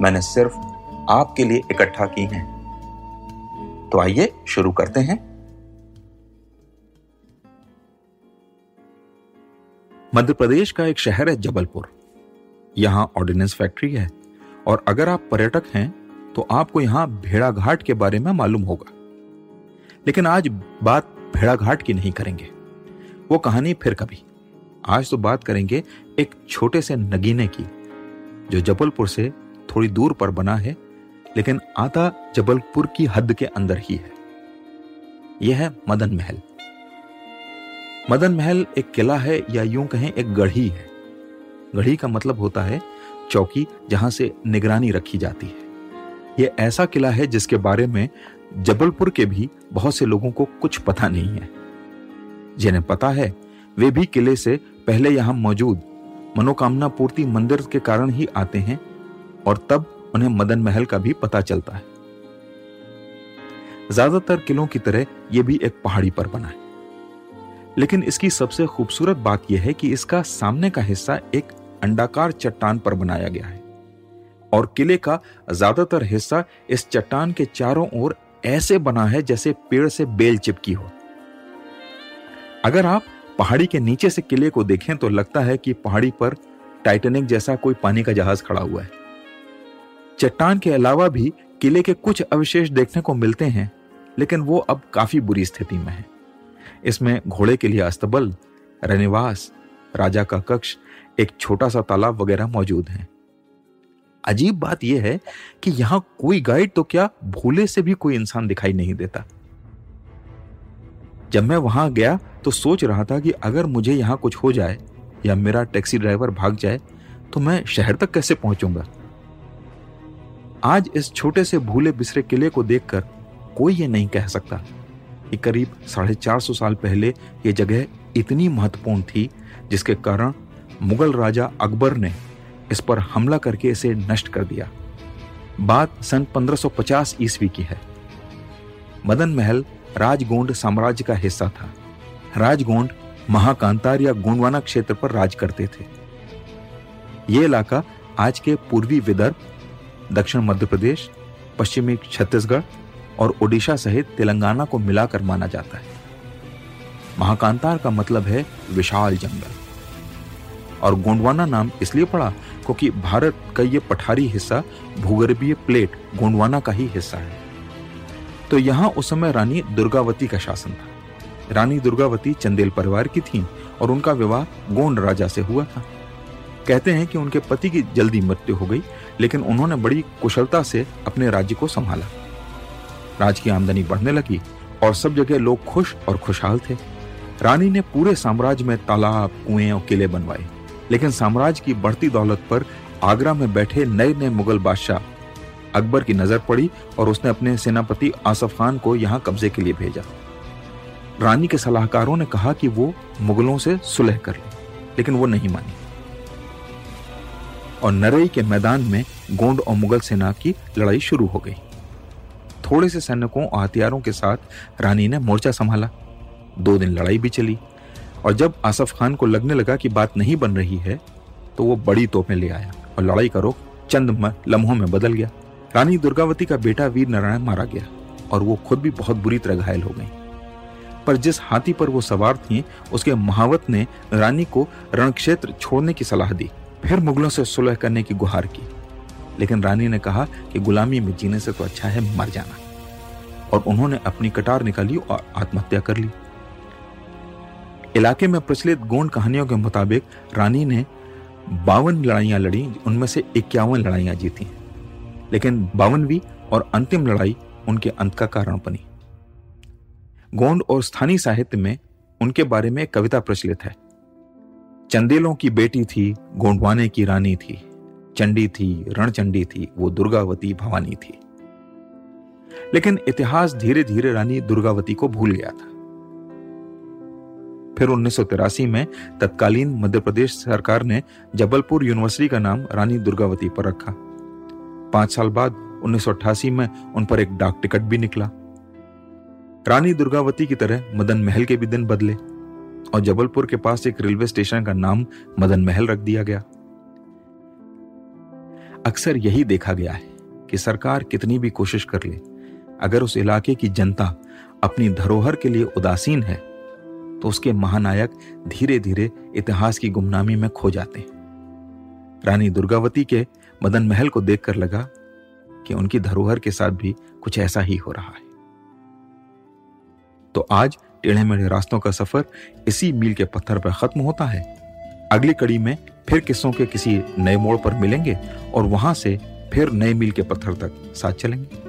मैंने सिर्फ़ आपके लिए इकट्ठा की हैं। तो आइए शुरू करते हैं। मध्य प्रदेश का एक शहर है जबलपुर। यहाँ ऑर्डिनेंस फैक्ट्री है और अगर आप पर्यटक हैं तो आपको यहाँ भेड़ा घाट के बारे में मालूम होगा। लेकिन आज बात भेड़ा घाट की नहीं करेंगे। वो कहानी फिर कभी। आज तो बात करेंगे एक छोटे से नगीने की, जो जबलपुर से थोड़ी दूर पर बना है, लेकिन आता जबलपुर की हद के अंदर ही है। यह है मदन महल। मदन महल एक किला है या यूँ कहें एक गढ़ी है। गढ़ी का मतलब होता है चौकी जहाँ से निगरानी रखी जाती है। यह ऐसा किला है जिसके बारे में जबलपुर के भी बहुत से लोगों को कुछ पता नहीं है। जिन्हें पता है, वे भी किले से पहले यहाँ मौजूद मनोकामना पूर्ति मंदिर के कारण ही आते हैं और तब उन्हें मदन महल का भी पता चलता है। ज़्यादातर किलों की तरह यह भी एक पहाड़ी पर बना है। लेकिन इसकी सबसे खूबसूरत बात यह है कि इसका सामने का हिस्सा एक अंडाकार चट्टान पर बनाया गया है। और किले का ज़्यादातर हिस्सा इस चट्टान के चारों ओर ऐसे बना है जैसे पेड़ से बेल चिपकी हो। अगर आप पहाड़ी के नीचे से किले को देखें तो लगता है कि पहाड़ी पर टाइटेनिक जैसा कोई पानी का जहाज़ खड़ा हुआ है। चट्टान के अलावा भी किले के कुछ अवशेष देखने को मिलते हैं, लेकिन वो अब काफ़ी बुरी स्थिति में है। इसमें घोड़े के लिए अस्तबल, रनिवास, राजा का कक्ष, एक छोटा सा तालाब वगैरह मौजूद हैं। अजीब बात यह है कि यहाँ कोई गाइड तो क्या भूले से भी कोई इंसान दिखाई नहीं देता? जब मैं वहाँ गया तो सोच रहा था कि अगर मुझे यहाँ कुछ हो जाए या मेरा टैक्सी ड्राइवर भाग जाए तो मैं शहर तक कैसे पहुंचूँगा? आज इस छोटे से भूले बिसरे किले को देखकर कोई ये नहीं कह सकता कि करीब साढ़े चार सौ साल पहले ये जगह इतनी महत्वपूर्ण थी जिसके कारण मुगल राजा अकबर ने इस पर हमला करके इसे नष्ट कर दिया। बात सन 1550 ईस्वी की है। मदन महल राजगोंड साम्राज्य का हिस्सा था। राजगोंड महाकांतार या गोंडवाना क्षेत्र पर राज करते थे। यह इलाका आज के पूर्वी विदर्भ दक्षिण मध्य प्रदेश, पश्चिमी छत्तीसगढ़ और ओडिशा सहित तेलंगाना को मिलाकर माना जाता है। महाकांतार का मतलब है विशाल जंगल। और गोंडवाना नाम इसलिए पड़ा क्योंकि भारत का यह पठारी हिस्सा भूगर्भीय प्लेट गोंडवाना का ही हिस्सा है। तो यहाँ उस समय रानी दुर्गावती का शासन था। रानी दुर्गावती चंदेल परिवार की थी और उनका विवाह गोंड राजा से हुआ था। कहते हैं कि उनके पति की जल्दी मृत्यु हो गई, लेकिन उन्होंने बड़ी कुशलता से अपने राज्य को संभाला। राज की आमदनी बढ़ने लगी और सब जगह लोग खुश और खुशहाल थे। रानी ने पूरे साम्राज्य में तालाब, कुएँ और किले बनवाए, लेकिन साम्राज्य की बढ़ती दौलत पर आगरा में बैठे नए नए मुगल बादशाह अकबर की नज़र पड़ी और उसने अपने सेनापति आसफ खान को यहाँ कब्जे के लिए भेजा। रानी के सलाहकारों ने कहा कि वो मुगलों से सुलह कर ले, लेकिन वो नहीं मानी। और नरई के मैदान में गोंड और मुगल सेना की लड़ाई शुरू हो गई। थोड़े से सैनिकों और हथियारों के साथ रानी ने मोर्चा संभाला। दो दिन लड़ाई भी चली और जब आसफ खान को लगने लगा कि बात नहीं बन रही है तो वो बड़ी तोपें ले आया और लड़ाई का रुख चंद लम्हों में बदल गया। रानी दुर्गावती का बेटा वीर नारायण मारा गया और वो खुद भी बहुत बुरी तरह घायल हो गई। पर जिस हाथी पर वो सवार थी, उसके महावत ने रानी को रणक्षेत्र छोड़ने की सलाह दी। फिर मुगलों से सुलह करने की गुहार की। लेकिन रानी ने कहा कि गुलामी में जीने से तो अच्छा है मर जाना। और उन्होंने अपनी कटार निकाली और आत्महत्या कर ली। इलाके में प्रचलित गोंड कहानियों के मुताबिक रानी ने बावन लड़ाइयाँ लड़ी, उनमें से इक्यावन लड़ाइयाँ जीती। लेकिन बावनवी और अंतिम लड़ाई उनके अंत का कारण बनी। गोंड और स्थानीय साहित्य में उनके बारे में कविता प्रचलित है। चंदेलों की बेटी थी, गोंडवाने की रानी थी। चंडी थी, रणचंडी थी, वो दुर्गावती भवानी थी। लेकिन इतिहास धीरे धीरे रानी दुर्गावती को भूल गया था। फिर उन्नीस सौ तिरासी में तत्कालीन मध्य प्रदेश सरकार ने जबलपुर यूनिवर्सिटी का नाम रानी दुर्गावती पर रखा। पाँच साल बाद उन्नीस सौ अठासी में उन पर एक डाक टिकट भी निकला। रानी दुर्गावती की तरह मदन महल के भी दिन बदले। और जबलपुर के पास एक रेलवे स्टेशन का नाम मदन महल रख दिया गया। अक्सर यही देखा गया है कि सरकार कितनी भी कोशिश कर ले, अगर उस इलाके की जनता अपनी धरोहर के लिए उदासीन है तो उसके महानायक धीरे धीरे इतिहास की गुमनामी में खो जाते हैं। रानी दुर्गावती के मदन महल को देखकर लगा कि उनकी धरोहर के साथ भी कुछ ऐसा ही हो रहा है। तो आज टेढ़े मेढ़े रास्तों का सफ़र इसी मील के पत्थर पर खत्म होता है। अगली कड़ी में फिर किस्सों के किसी नए मोड़ पर मिलेंगे और वहाँ से फिर नए मील के पत्थर तक साथ चलेंगे।